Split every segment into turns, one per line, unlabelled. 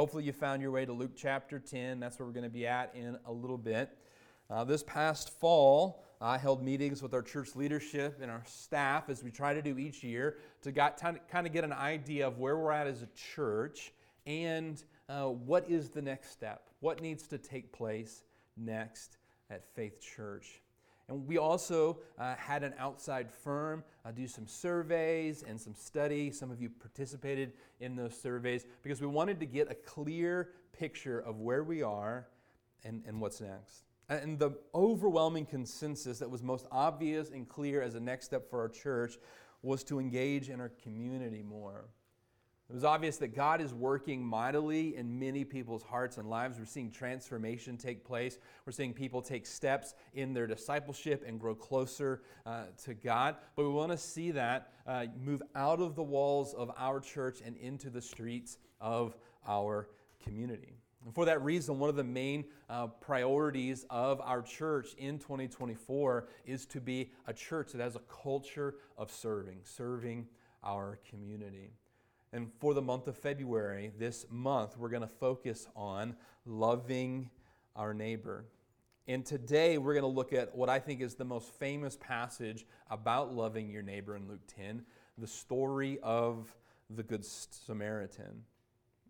Hopefully, you found your way to Luke chapter 10. That's where we're going to be at in a little bit. Uh, this past fall, I held meetings with our church leadership and our staff, as we try to do each year, to got, kind of get an idea of where we're at as a church and uh, what is the next step? What needs to take place next at Faith Church? And we also uh, had an outside firm uh, do some surveys and some study. Some of you participated in those surveys because we wanted to get a clear picture of where we are and, and what's next. And the overwhelming consensus that was most obvious and clear as a next step for our church was to engage in our community more. It was obvious that God is working mightily in many people's hearts and lives. We're seeing transformation take place. We're seeing people take steps in their discipleship and grow closer uh, to God. But we want to see that uh, move out of the walls of our church and into the streets of our community. And for that reason, one of the main uh, priorities of our church in 2024 is to be a church that has a culture of serving, serving our community. And for the month of February, this month, we're going to focus on loving our neighbor. And today, we're going to look at what I think is the most famous passage about loving your neighbor in Luke 10 the story of the Good Samaritan.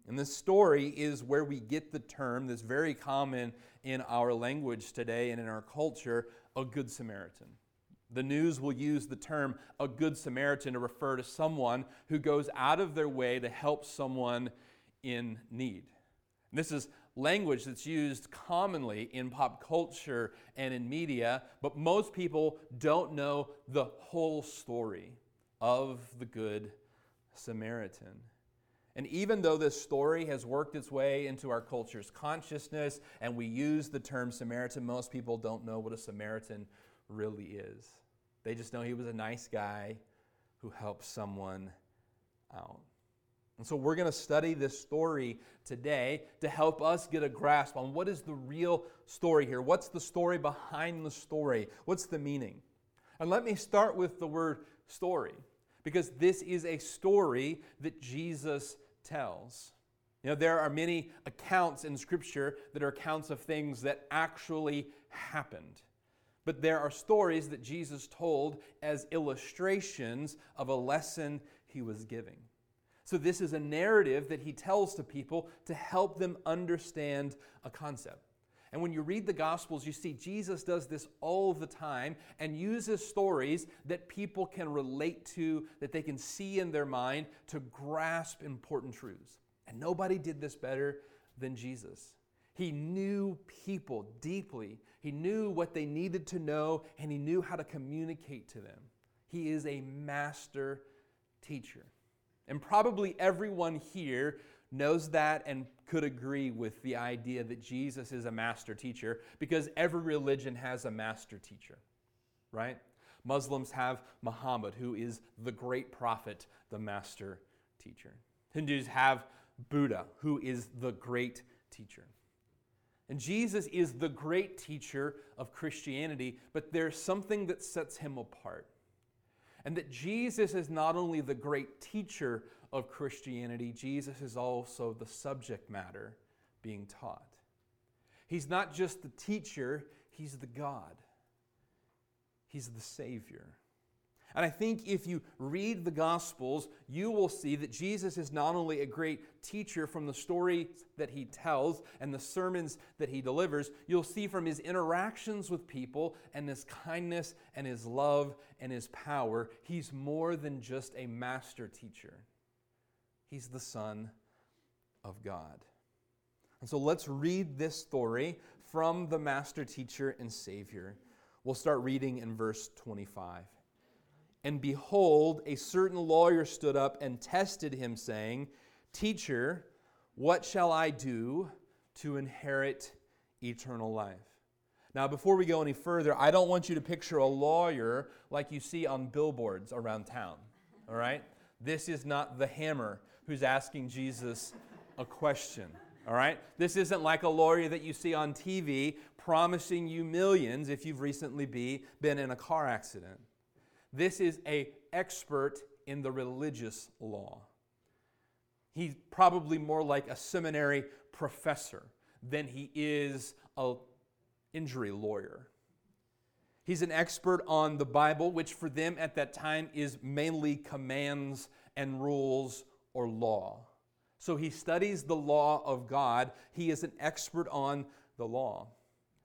And this story is where we get the term that's very common in our language today and in our culture a Good Samaritan. The news will use the term a good Samaritan to refer to someone who goes out of their way to help someone in need. And this is language that's used commonly in pop culture and in media, but most people don't know the whole story of the Good Samaritan. And even though this story has worked its way into our culture's consciousness and we use the term Samaritan, most people don't know what a Samaritan really is. They just know he was a nice guy who helped someone out. And so we're going to study this story today to help us get a grasp on what is the real story here. What's the story behind the story? What's the meaning? And let me start with the word story because this is a story that Jesus tells. You know, there are many accounts in Scripture that are accounts of things that actually happened but there are stories that Jesus told as illustrations of a lesson he was giving. So, this is a narrative that he tells to people to help them understand a concept. And when you read the Gospels, you see Jesus does this all the time and uses stories that people can relate to, that they can see in their mind to grasp important truths. And nobody did this better than Jesus. He knew people deeply he knew what they needed to know and he knew how to communicate to them. He is a master teacher. And probably everyone here knows that and could agree with the idea that Jesus is a master teacher because every religion has a master teacher, right? Muslims have Muhammad, who is the great prophet, the master teacher. Hindus have Buddha, who is the great teacher. And Jesus is the great teacher of Christianity, but there's something that sets him apart. And that Jesus is not only the great teacher of Christianity, Jesus is also the subject matter being taught. He's not just the teacher, he's the God, he's the Savior. And I think if you read the Gospels, you will see that Jesus is not only a great teacher from the story that he tells and the sermons that he delivers, you'll see from his interactions with people and his kindness and his love and his power, he's more than just a master teacher. He's the Son of God. And so let's read this story from the master teacher and Savior. We'll start reading in verse 25. And behold, a certain lawyer stood up and tested him, saying, Teacher, what shall I do to inherit eternal life? Now, before we go any further, I don't want you to picture a lawyer like you see on billboards around town, all right? This is not the hammer who's asking Jesus a question, all right? This isn't like a lawyer that you see on TV promising you millions if you've recently be, been in a car accident. This is a expert in the religious law. He's probably more like a seminary professor than he is a injury lawyer. He's an expert on the Bible, which for them at that time is mainly commands and rules or law. So he studies the law of God. He is an expert on the law.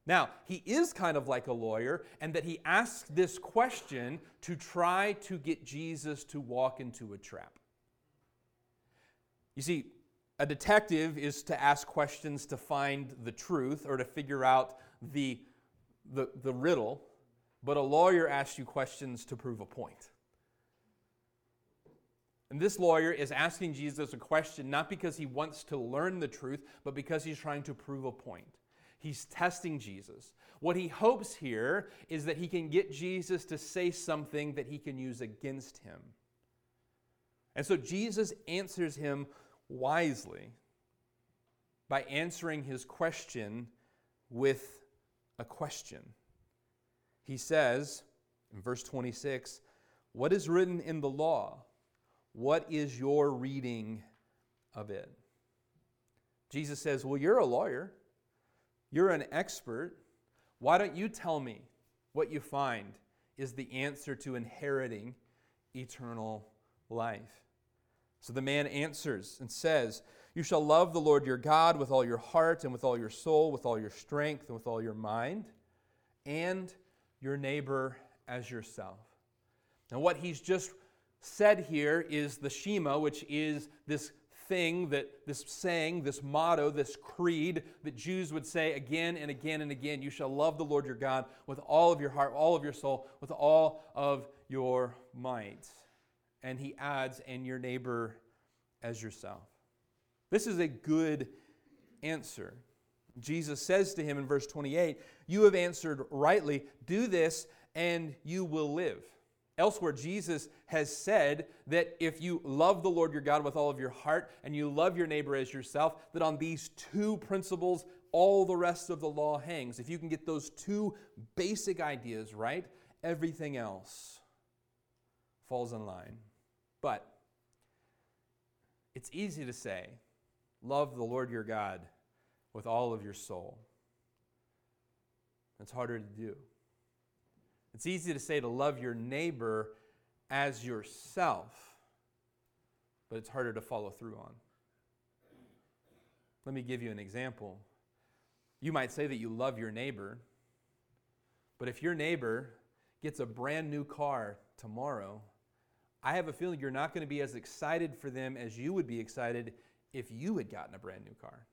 Now, he is kind of like a lawyer, and that he asks this question to try to get Jesus to walk into a trap. You see, a detective is to ask questions to find the truth or to figure out the, the, the riddle, but a lawyer asks you questions to prove a point. And this lawyer is asking Jesus a question not because he wants to learn the truth, but because he's trying to prove a point. He's testing Jesus. What he hopes here is that he can get Jesus to say something that he can use against him. And so Jesus answers him wisely by answering his question with a question. He says in verse 26 What is written in the law? What is your reading of it? Jesus says, Well, you're a lawyer, you're an expert. Why don't you tell me what you find is the answer to inheriting eternal life? So the man answers and says, You shall love the Lord your God with all your heart and with all your soul, with all your strength and with all your mind, and your neighbor as yourself. Now, what he's just said here is the Shema, which is this thing that this saying, this motto, this creed that Jews would say again and again and again you shall love the Lord your God with all of your heart, all of your soul, with all of your might and he adds, and your neighbor as yourself. This is a good answer. Jesus says to him in verse 28, You have answered rightly. Do this, and you will live. Elsewhere, Jesus has said that if you love the Lord your God with all of your heart and you love your neighbor as yourself, that on these two principles, all the rest of the law hangs. If you can get those two basic ideas right, everything else falls in line. But it's easy to say, love the Lord your God with all of your soul. It's harder to do. It's easy to say to love your neighbor as yourself, but it's harder to follow through on. Let me give you an example. You might say that you love your neighbor, but if your neighbor gets a brand new car tomorrow, I have a feeling you're not going to be as excited for them as you would be excited if you had gotten a brand new car.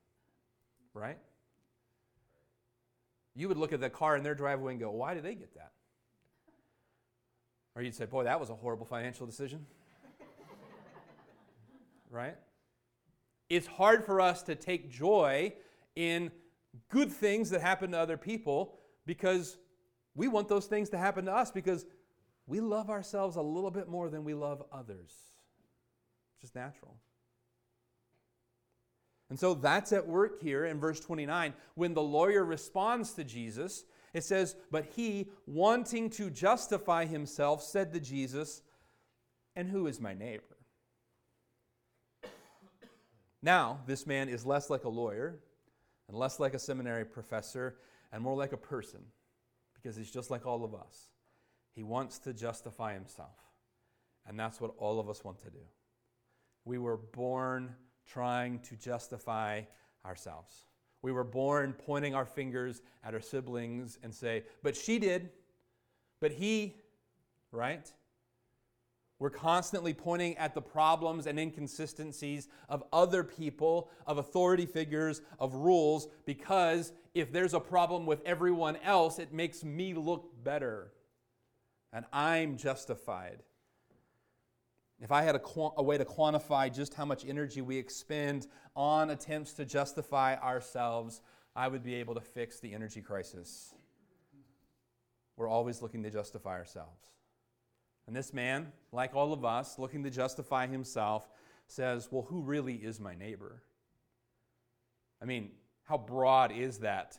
Right? You would look at the car in their driveway and go, why did they get that? Or you'd say, boy, that was a horrible financial decision. right? It's hard for us to take joy in good things that happen to other people because we want those things to happen to us because we love ourselves a little bit more than we love others. It's just natural. And so that's at work here in verse 29. When the lawyer responds to Jesus, it says, But he, wanting to justify himself, said to Jesus, And who is my neighbor? Now, this man is less like a lawyer and less like a seminary professor and more like a person because he's just like all of us. He wants to justify himself. And that's what all of us want to do. We were born trying to justify ourselves. We were born pointing our fingers at our siblings and say, but she did, but he, right? We're constantly pointing at the problems and inconsistencies of other people, of authority figures, of rules, because if there's a problem with everyone else, it makes me look better and I'm justified. If I had a, a, way to quantify just how much energy we expend on attempts to justify ourselves, I would be able to fix the energy crisis. We're always looking to justify ourselves. And this man, like all of us, looking to justify himself, says, Well, who really is my neighbor? I mean, how broad is that?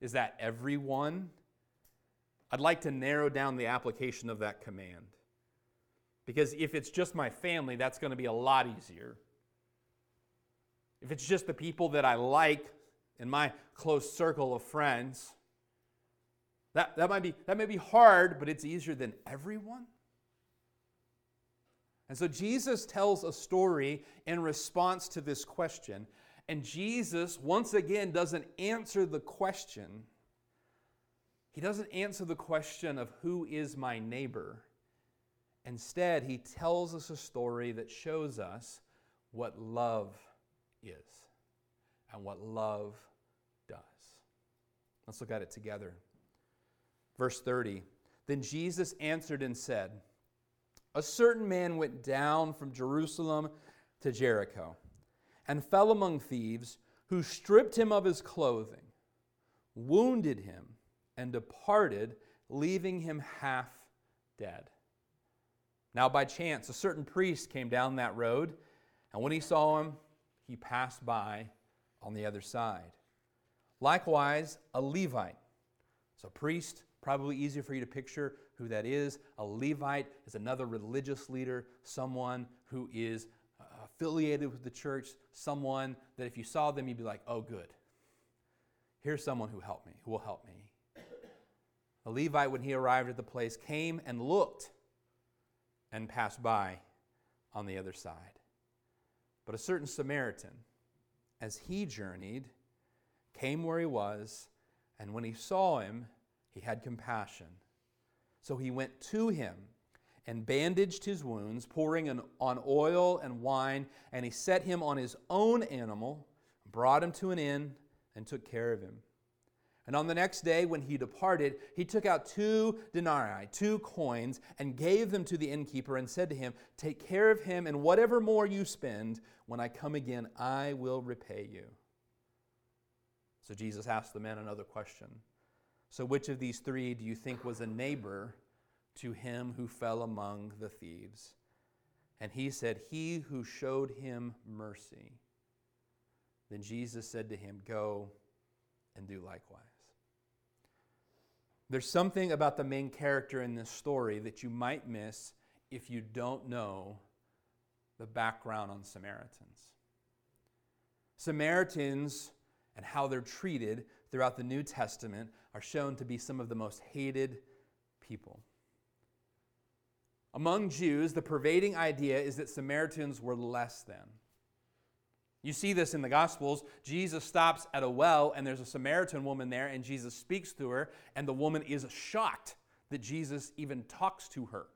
Is that everyone? I'd like to narrow down the application of that command. Because if it's just my family, that's going to be a lot easier. if it's just the people that I like in my close circle of friends, that, that, might be, that may be hard, but it's easier than everyone. And so Jesus tells a story in response to this question. And Jesus, once again, doesn't answer the question. He doesn't answer the question of who is my neighbor. Instead, he tells us a story that shows us what love is and what love does. Let's look at it together. Verse 30 Then Jesus answered and said, A certain man went down from Jerusalem to Jericho and fell among thieves who stripped him of his clothing, wounded him, and departed, leaving him half dead. Now, by chance, a certain priest came down that road, and when he saw him, he passed by on the other side. Likewise, a Levite. So, priest, probably easier for you to picture who that is. A Levite is another religious leader, someone who is uh, affiliated with the church, someone that if you saw them, you'd be like, oh, good. Here's someone who helped me, who will help me. A Levite, when he arrived at the place, came and looked and passed by on the other side. But a certain Samaritan, as he journeyed, came where he was, and when he saw him, he had compassion. So he went to him and bandaged his wounds, pouring on oil and wine, and he set him on his own animal, brought him to an inn, and took care of him. And on the next day, when he departed, he took out two denarii, two coins, and gave them to the innkeeper and said to him, Take care of him, and whatever more you spend, when I come again, I will repay you. So Jesus asked the man another question. So, which of these three do you think was a neighbor to him who fell among the thieves? And he said, He who showed him mercy. Then Jesus said to him, Go and do likewise. There's something about the main character in this story that you might miss if you don't know the background on Samaritans. Samaritans and how they're treated throughout the New Testament are shown to be some of the most hated people. Among Jews, the pervading idea is that Samaritans were less than. You see this in the Gospels. Jesus stops at a well, and there's a Samaritan woman there, and Jesus speaks to her, and the woman is shocked that Jesus even talks to her,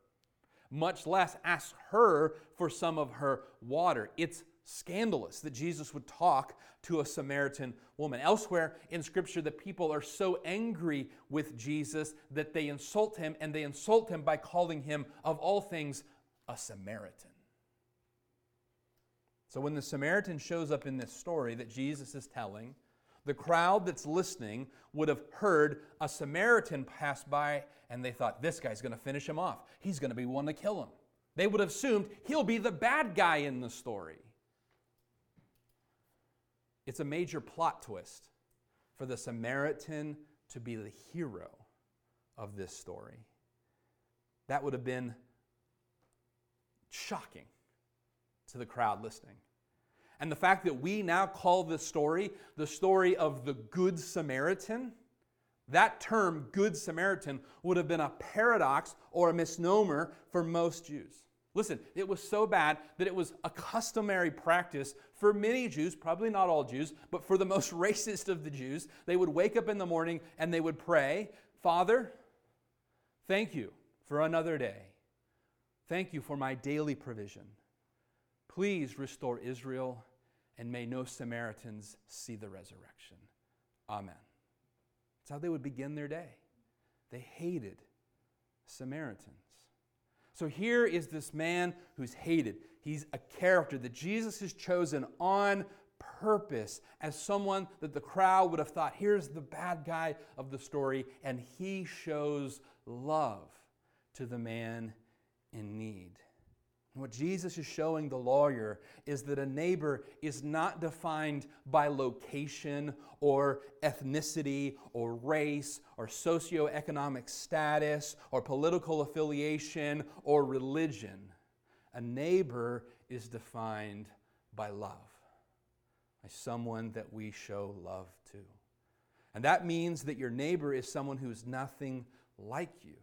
much less asks her for some of her water. It's scandalous that Jesus would talk to a Samaritan woman. Elsewhere in Scripture, the people are so angry with Jesus that they insult him, and they insult him by calling him, of all things, a Samaritan. So when the Samaritan shows up in this story that Jesus is telling, the crowd that's listening would have heard a Samaritan pass by and they thought, this guy's going to finish him off. He's going to be one to kill him. They would have assumed he'll be the bad guy in the story. It's a major plot twist for the Samaritan to be the hero of this story. That would have been shocking to the crowd listening. And the fact that we now call this story the story of the Good Samaritan, that term, Good Samaritan, would have been a paradox or a misnomer for most Jews. Listen, it was so bad that it was a customary practice for many Jews, probably not all Jews, but for the most racist of the Jews. They would wake up in the morning and they would pray, Father, thank you for another day. Thank you for my daily provision. Please restore Israel, and may no Samaritans see the resurrection. Amen. That's how they would begin their day. They hated Samaritans. So here is this man who's hated. He's a character that Jesus has chosen on purpose as someone that the crowd would have thought, here's the bad guy of the story, and he shows love to the man in need. What Jesus is showing the lawyer is that a neighbor is not defined by location or ethnicity or race or socioeconomic status or political affiliation or religion. A neighbor is defined by love. by someone that we show love to. And that means that your neighbor is someone who is nothing like you.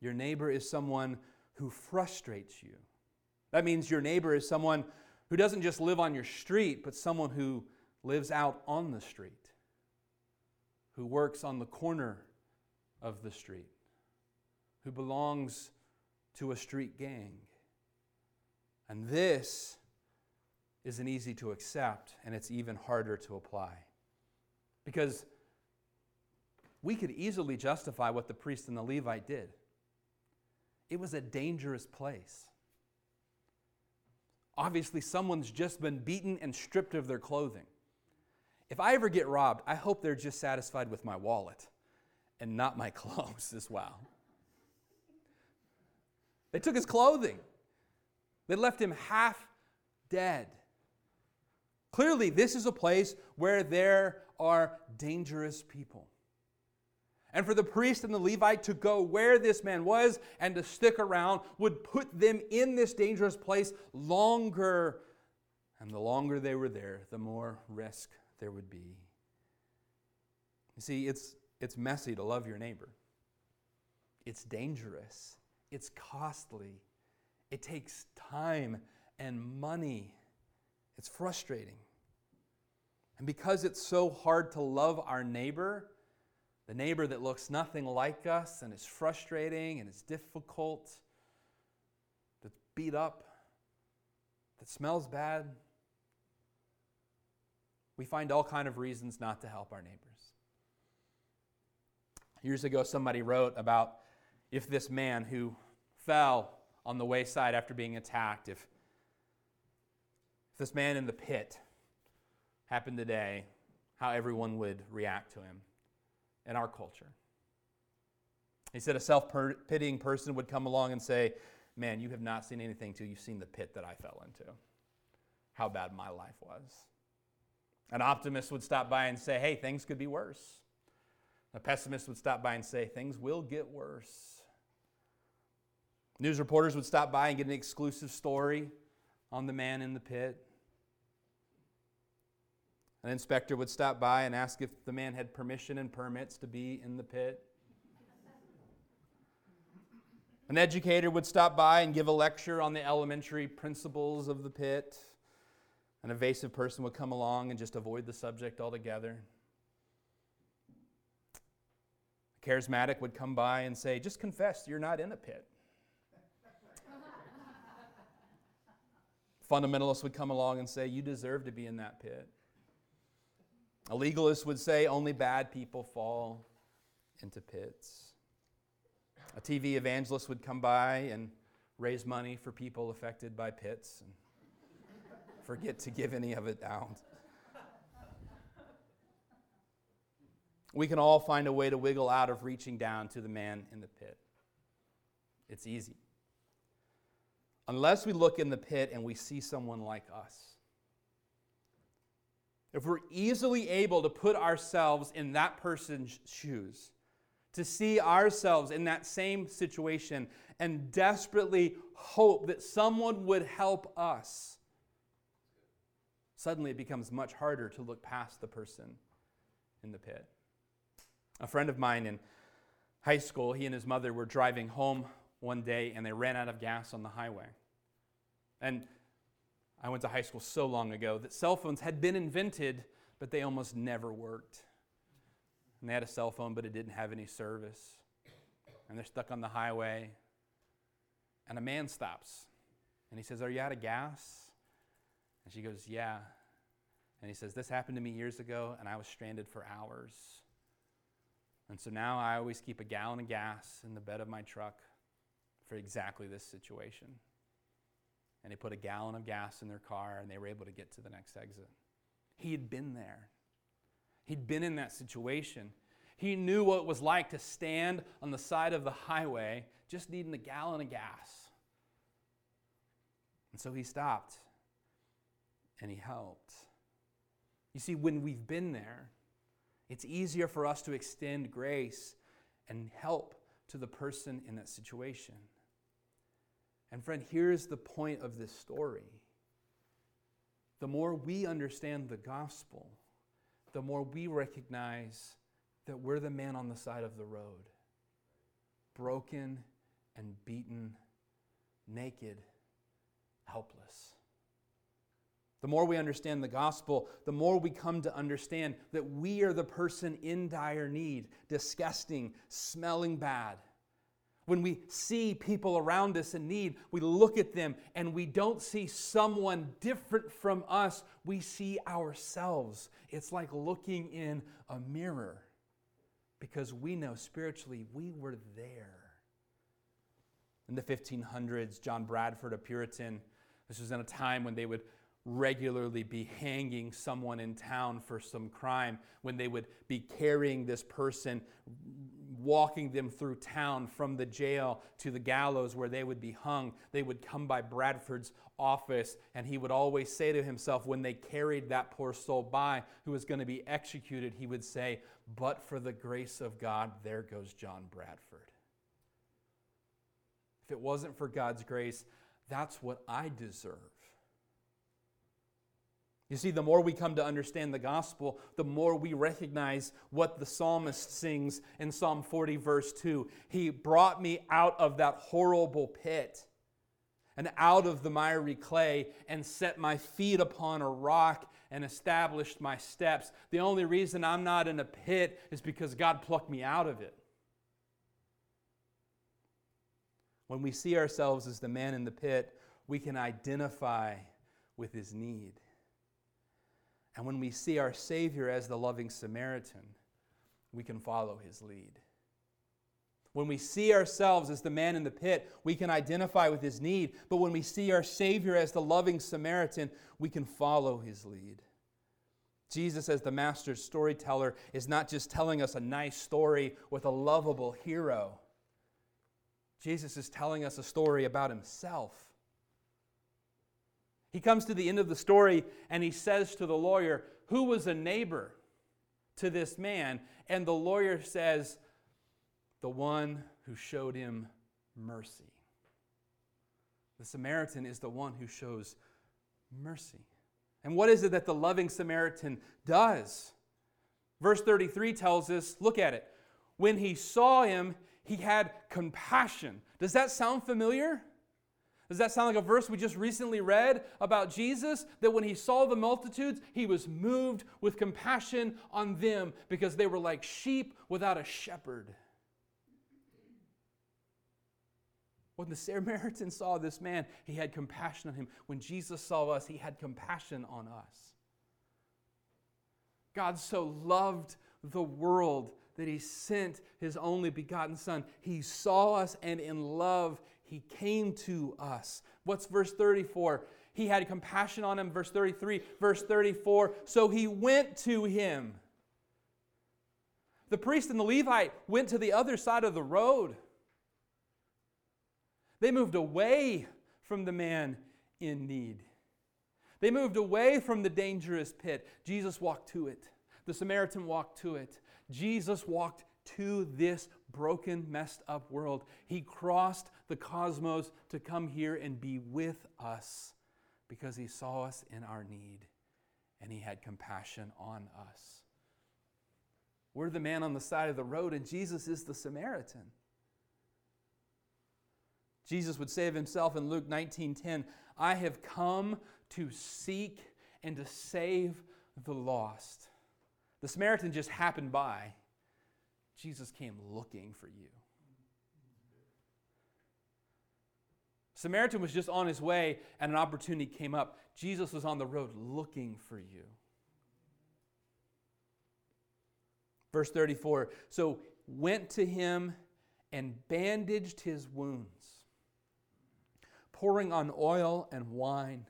Your neighbor is someone who frustrates you. That means your neighbor is someone who doesn't just live on your street, but someone who lives out on the street, who works on the corner of the street, who belongs to a street gang. And this isn't easy to accept, and it's even harder to apply. Because we could easily justify what the priest and the Levite did. It was a dangerous place. Obviously, someone's just been beaten and stripped of their clothing. If I ever get robbed, I hope they're just satisfied with my wallet and not my clothes as well. They took his clothing, they left him half dead. Clearly, this is a place where there are dangerous people. And for the priest and the Levite to go where this man was and to stick around would put them in this dangerous place longer. And the longer they were there, the more risk there would be. You see, it's, it's messy to love your neighbor, it's dangerous, it's costly, it takes time and money, it's frustrating. And because it's so hard to love our neighbor, the neighbor that looks nothing like us and is frustrating and is difficult, that's beat up, that smells bad, we find all kind of reasons not to help our neighbors. Years ago, somebody wrote about if this man who fell on the wayside after being attacked, if, if this man in the pit happened today, how everyone would react to him in our culture. He said a self pitying person would come along and say, Man, you have not seen anything till you've seen the pit that I fell into. How bad my life was. An optimist would stop by and say, Hey, things could be worse. A pessimist would stop by and say, Things will get worse. News reporters would stop by and get an exclusive story on the man in the pit. An inspector would stop by and ask if the man had permission and permits to be in the pit. An educator would stop by and give a lecture on the elementary principles of the pit. An evasive person would come along and just avoid the subject altogether. A charismatic would come by and say, Just confess you're not in a pit. Fundamentalists would come along and say, You deserve to be in that pit. A legalist would say only bad people fall into pits. A TV evangelist would come by and raise money for people affected by pits and forget to give any of it out. We can all find a way to wiggle out of reaching down to the man in the pit. It's easy. Unless we look in the pit and we see someone like us if we're easily able to put ourselves in that person's shoes, to see ourselves in that same situation and desperately hope that someone would help us, suddenly it becomes much harder to look past the person in the pit. A friend of mine in high school, he and his mother were driving home one day and they ran out of gas on the highway. And I went to high school so long ago that cell phones had been invented, but they almost never worked. And they had a cell phone, but it didn't have any service. And they're stuck on the highway. And a man stops and he says, Are you out of gas? And she goes, Yeah. And he says, This happened to me years ago, and I was stranded for hours. And so now I always keep a gallon of gas in the bed of my truck for exactly this situation and they put a gallon of gas in their car and they were able to get to the next exit. He had been there, he'd been in that situation. He knew what it was like to stand on the side of the highway just needing a gallon of gas. And so he stopped and he helped. You see, when we've been there, it's easier for us to extend grace and help to the person in that situation. And friend, here's the point of this story the more we understand the gospel, the more we recognize that we're the man on the side of the road, broken and beaten, naked, helpless. The more we understand the gospel, the more we come to understand that we are the person in dire need, disgusting, smelling bad. When we see people around us in need, we look at them and we don't see someone different from us. We see ourselves. It's like looking in a mirror because we know spiritually we were there. In the 1500s, John Bradford, a Puritan, this was in a time when they would regularly be hanging someone in town for some crime, when they would be carrying this person, walking them through town from the jail to the gallows where they would be hung. They would come by Bradford's office, and he would always say to himself, when they carried that poor soul by who was going to be executed, he would say, But for the grace of God, there goes John Bradford. If it wasn't for God's grace, that's what I deserve. You see, the more we come to understand the gospel, the more we recognize what the psalmist sings in Psalm 40, verse 2. He brought me out of that horrible pit and out of the miry clay and set my feet upon a rock and established my steps. The only reason I'm not in a pit is because God plucked me out of it. When we see ourselves as the man in the pit, we can identify with his need. And when we see our Savior as the loving Samaritan, we can follow his lead. When we see ourselves as the man in the pit, we can identify with his need. But when we see our Savior as the loving Samaritan, we can follow his lead. Jesus, as the master storyteller, is not just telling us a nice story with a lovable hero. Jesus is telling us a story about himself. He comes to the end of the story and he says to the lawyer, Who was a neighbor to this man? And the lawyer says, The one who showed him mercy. The Samaritan is the one who shows mercy. And what is it that the loving Samaritan does? Verse 33 tells us look at it. When he saw him, he had compassion. Does that sound familiar? Does that sound like a verse we just recently read about Jesus? That when he saw the multitudes, he was moved with compassion on them because they were like sheep without a shepherd. When the Samaritan saw this man, he had compassion on him. When Jesus saw us, he had compassion on us. God so loved the world that he sent his only begotten Son. He saw us, and in love, he came to us. What's verse 34? He had compassion on him. Verse 33, verse 34. So he went to him. The priest and the Levite went to the other side of the road. They moved away from the man in need. They moved away from the dangerous pit. Jesus walked to it. The Samaritan walked to it. Jesus walked to this broken, messed up world. He crossed the cosmos to come here and be with us because he saw us in our need and he had compassion on us. We're the man on the side of the road, and Jesus is the Samaritan. Jesus would say of himself in Luke 19:10, "I have come to seek and to save the lost." The Samaritan just happened by. Jesus came looking for you. Samaritan was just on his way and an opportunity came up. Jesus was on the road looking for you. Verse 34 So went to him and bandaged his wounds, pouring on oil and wine,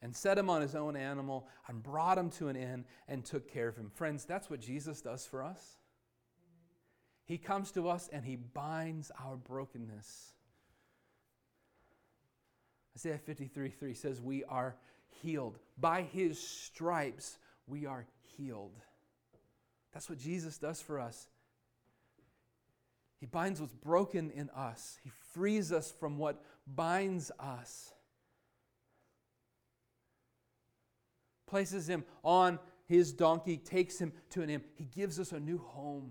and set him on his own animal and brought him to an inn and took care of him. Friends, that's what Jesus does for us. He comes to us and He binds our brokenness. Isaiah 53 3 says, We are healed. By His stripes, we are healed. That's what Jesus does for us. He binds what's broken in us, He frees us from what binds us. places him on his donkey, takes him to an inn. He gives us a new home.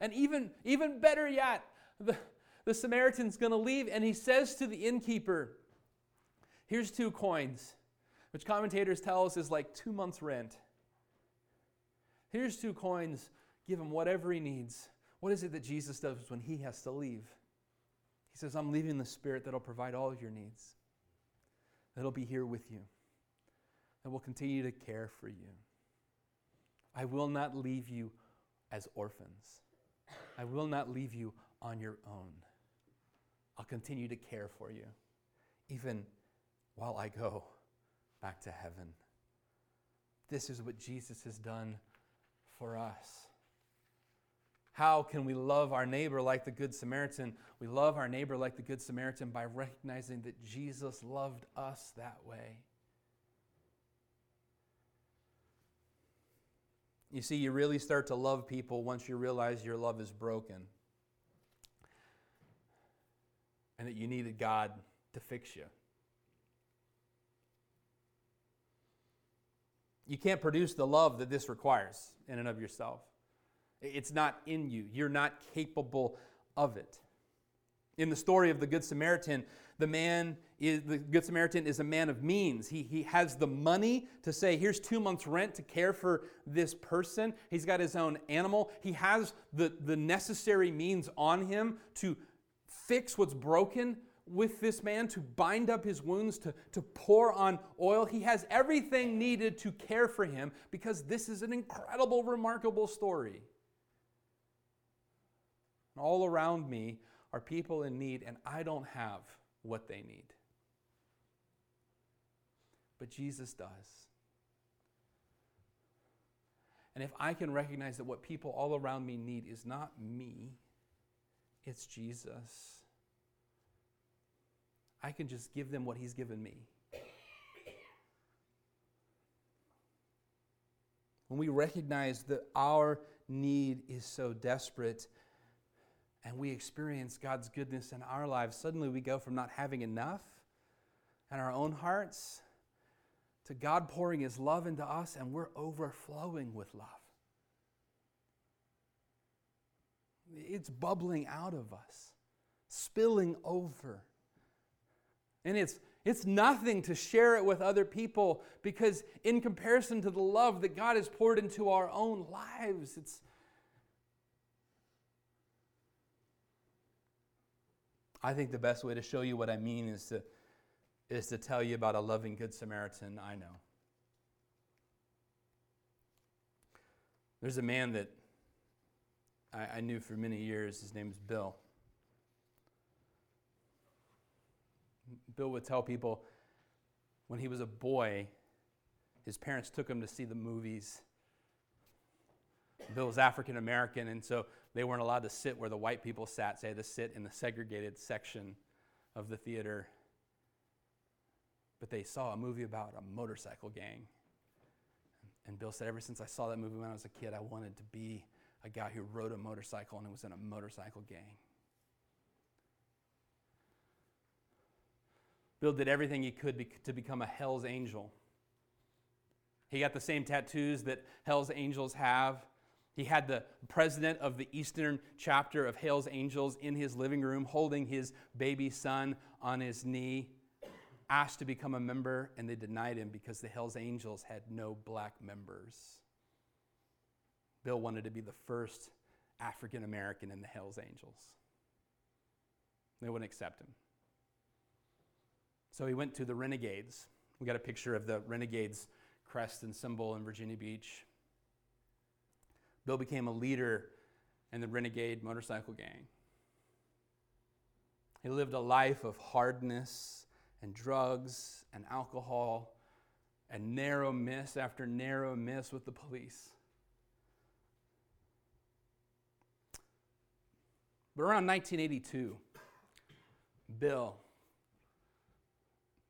And even, even better yet, the, the Samaritan's going to leave and he says to the innkeeper, Here's two coins, which commentators tell us is like two months' rent. Here's two coins, give him whatever he needs. What is it that Jesus does when he has to leave? He says, I'm leaving the Spirit that'll provide all your needs, that'll be here with you, that will continue to care for you. I will not leave you as orphans. I will not leave you on your own. I'll continue to care for you, even while I go back to heaven. This is what Jesus has done for us. How can we love our neighbor like the Good Samaritan? We love our neighbor like the Good Samaritan by recognizing that Jesus loved us that way. You see, you really start to love people once you realize your love is broken and that you needed God to fix you. You can't produce the love that this requires in and of yourself. It's not in you. You're not capable of it. In the story of the Good Samaritan, the man is the Good Samaritan is a man of means. He, he has the money to say, here's two months' rent to care for this person. He's got his own animal. He has the, the necessary means on him to fix what's broken with this man, to bind up his wounds, to, to pour on oil. He has everything needed to care for him because this is an incredible, remarkable story. All around me are people in need, and I don't have what they need. But Jesus does. And if I can recognize that what people all around me need is not me, it's Jesus, I can just give them what He's given me. When we recognize that our need is so desperate, and we experience God's goodness in our lives, suddenly we go from not having enough in our own hearts to God pouring His love into us, and we're overflowing with love. It's bubbling out of us, spilling over. And it's, it's nothing to share it with other people because, in comparison to the love that God has poured into our own lives, it's, I think the best way to show you what I mean is to, is to tell you about a loving Good Samaritan I know. There's a man that I, I knew for many years. His name name's Bill. Bill would tell people when he was a boy, his parents took him to see the movies. Bill was African American, and so they weren't allowed to sit where the white people sat. So they had to sit in the segregated section of the theater. But they saw a movie about a motorcycle gang. And Bill said, Ever since I saw that movie when I was a kid, I wanted to be a guy who rode a motorcycle and was in a motorcycle gang. Bill did everything he could to become a Hell's Angel. He got the same tattoos that Hell's Angels have. He had the president of the Eastern chapter of Hell's Angels in his living room holding his baby son on his knee, asked to become a member, and they denied him because the Hell's Angels had no black members. Bill wanted to be the first African American in the Hell's Angels. They wouldn't accept him. So he went to the Renegades. We got a picture of the Renegades crest and symbol in Virginia Beach. Bill became a leader in the renegade motorcycle gang. He lived a life of hardness and drugs and alcohol and narrow miss after narrow miss with the police. But around 1982, Bill,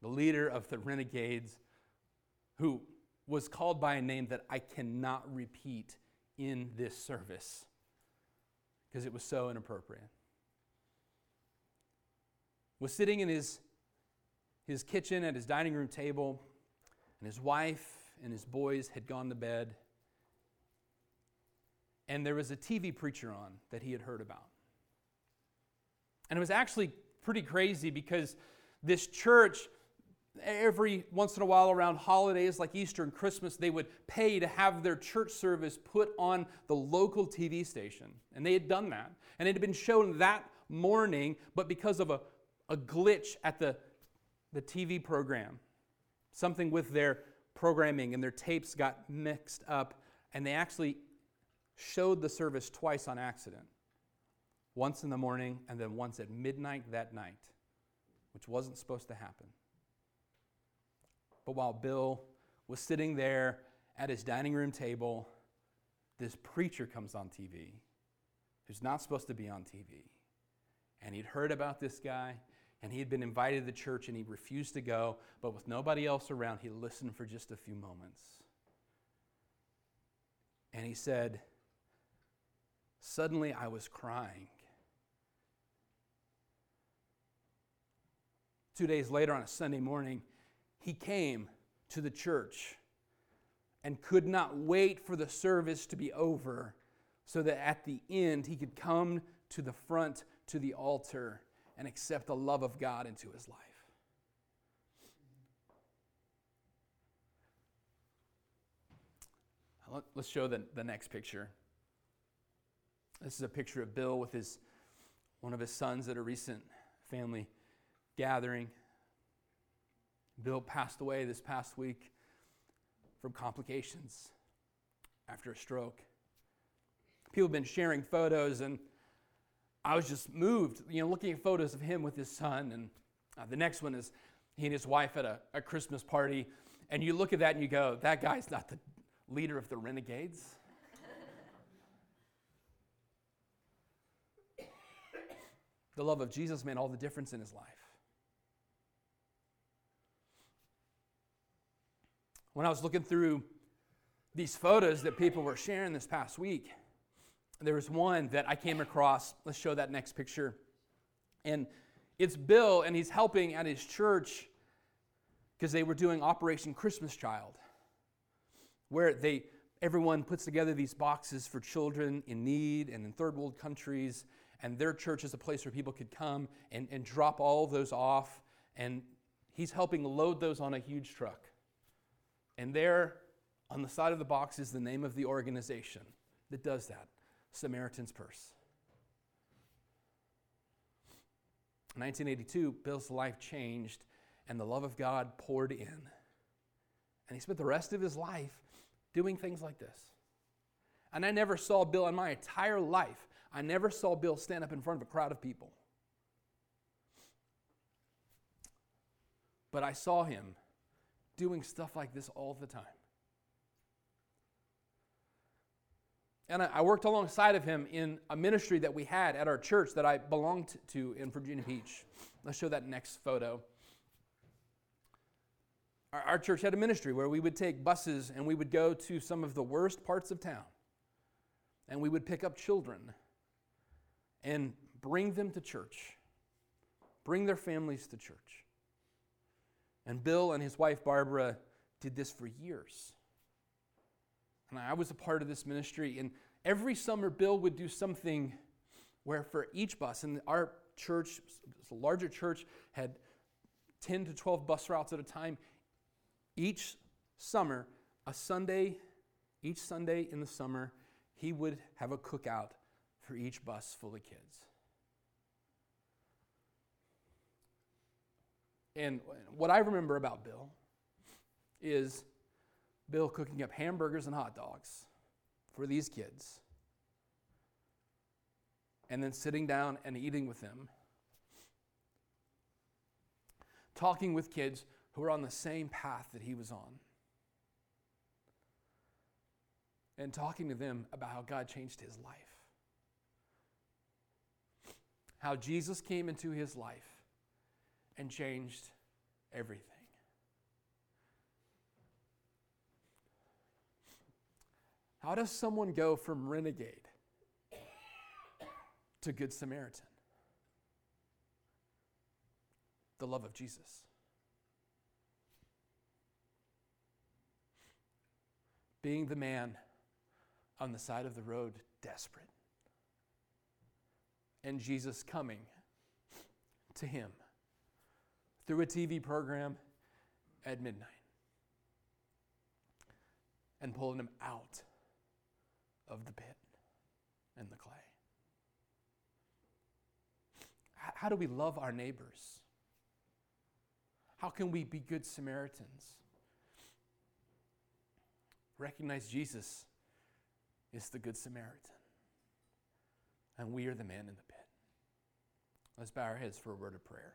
the leader of the renegades, who was called by a name that I cannot repeat in this service because it was so inappropriate. Was sitting in his, his kitchen at his dining room table, and his wife and his boys had gone to bed. And there was a TV preacher on that he had heard about. And it was actually pretty crazy because this church, every once in a while around holidays like Easter and Christmas, they would pay to have their church service put on the local TV station. And they had done that. And it had been shown that morning, but because of a, a glitch at the, the TV program, something with their programming and their tapes got mixed up, and they actually showed the service twice on accident once in the morning and then once at midnight that night, which wasn't supposed to happen. But while Bill was sitting there at his dining room table, this preacher comes on TV who's not supposed to be on TV. And he'd heard about this guy, and he had been invited to the church, and he refused to go. But with nobody else around, he listened for just a few moments. And he said, Suddenly I was crying. Two days later, on a Sunday morning, he came to the church and could not wait for the service to be over so that at the end he could come to the front to the altar and accept the love of God into his life. Let's show the, the next picture. This is a picture of Bill with his one of his sons at a recent family gathering. Bill passed away this past week from complications after a stroke. People have been sharing photos, and I was just moved, you know, looking at photos of him with his son. And uh, the next one is he and his wife at a, a Christmas party. And you look at that and you go, that guy's not the leader of the renegades. the love of Jesus made all the difference in his life. When I was looking through these photos that people were sharing this past week, there was one that I came across. Let's show that next picture. And it's Bill, and he's helping at his church because they were doing Operation Christmas Child, where they everyone puts together these boxes for children in need and in third world countries and their church is a place where people could come and, and drop all those off. And he's helping load those on a huge truck. And there on the side of the box is the name of the organization that does that Samaritan's Purse. In 1982, Bill's life changed and the love of God poured in. And he spent the rest of his life doing things like this. And I never saw Bill in my entire life I never saw Bill stand up in front of a crowd of people. But I saw him doing stuff like this all the time. And I worked alongside of him in a ministry that we had at our church that I belonged to in Virginia Beach. Let's show that next photo. Our, church had a ministry where we would take buses and we would go to some of the worst parts of town. And we would pick up children and bring them to church. Bring their families to church. And Bill and his wife Barbara did this for years. And I was a part of this ministry. And every summer, Bill would do something where for each bus, and our church, larger church, had 10 to 12 bus routes at a time. Each summer, a Sunday, each Sunday in the summer, he would have a cookout for each bus full of kids. And what I remember about Bill is Bill cooking up hamburgers and hot dogs for these kids, and then sitting down and eating with them, talking with kids who are on the same path that he was on, and talking to them about how God changed his life. How Jesus came into his life and changed everything. How does someone go from renegade to Good Samaritan? The love of Jesus. Being the man on the side of the road, desperate, and Jesus coming to him through a TV program at midnight and pulling him out of the pit and the clay. How do we love our neighbors? How can we be good Samaritans? Recognize Jesus is the Good Samaritan, and we are the man in the pit. Let's bow our heads for a word of prayer.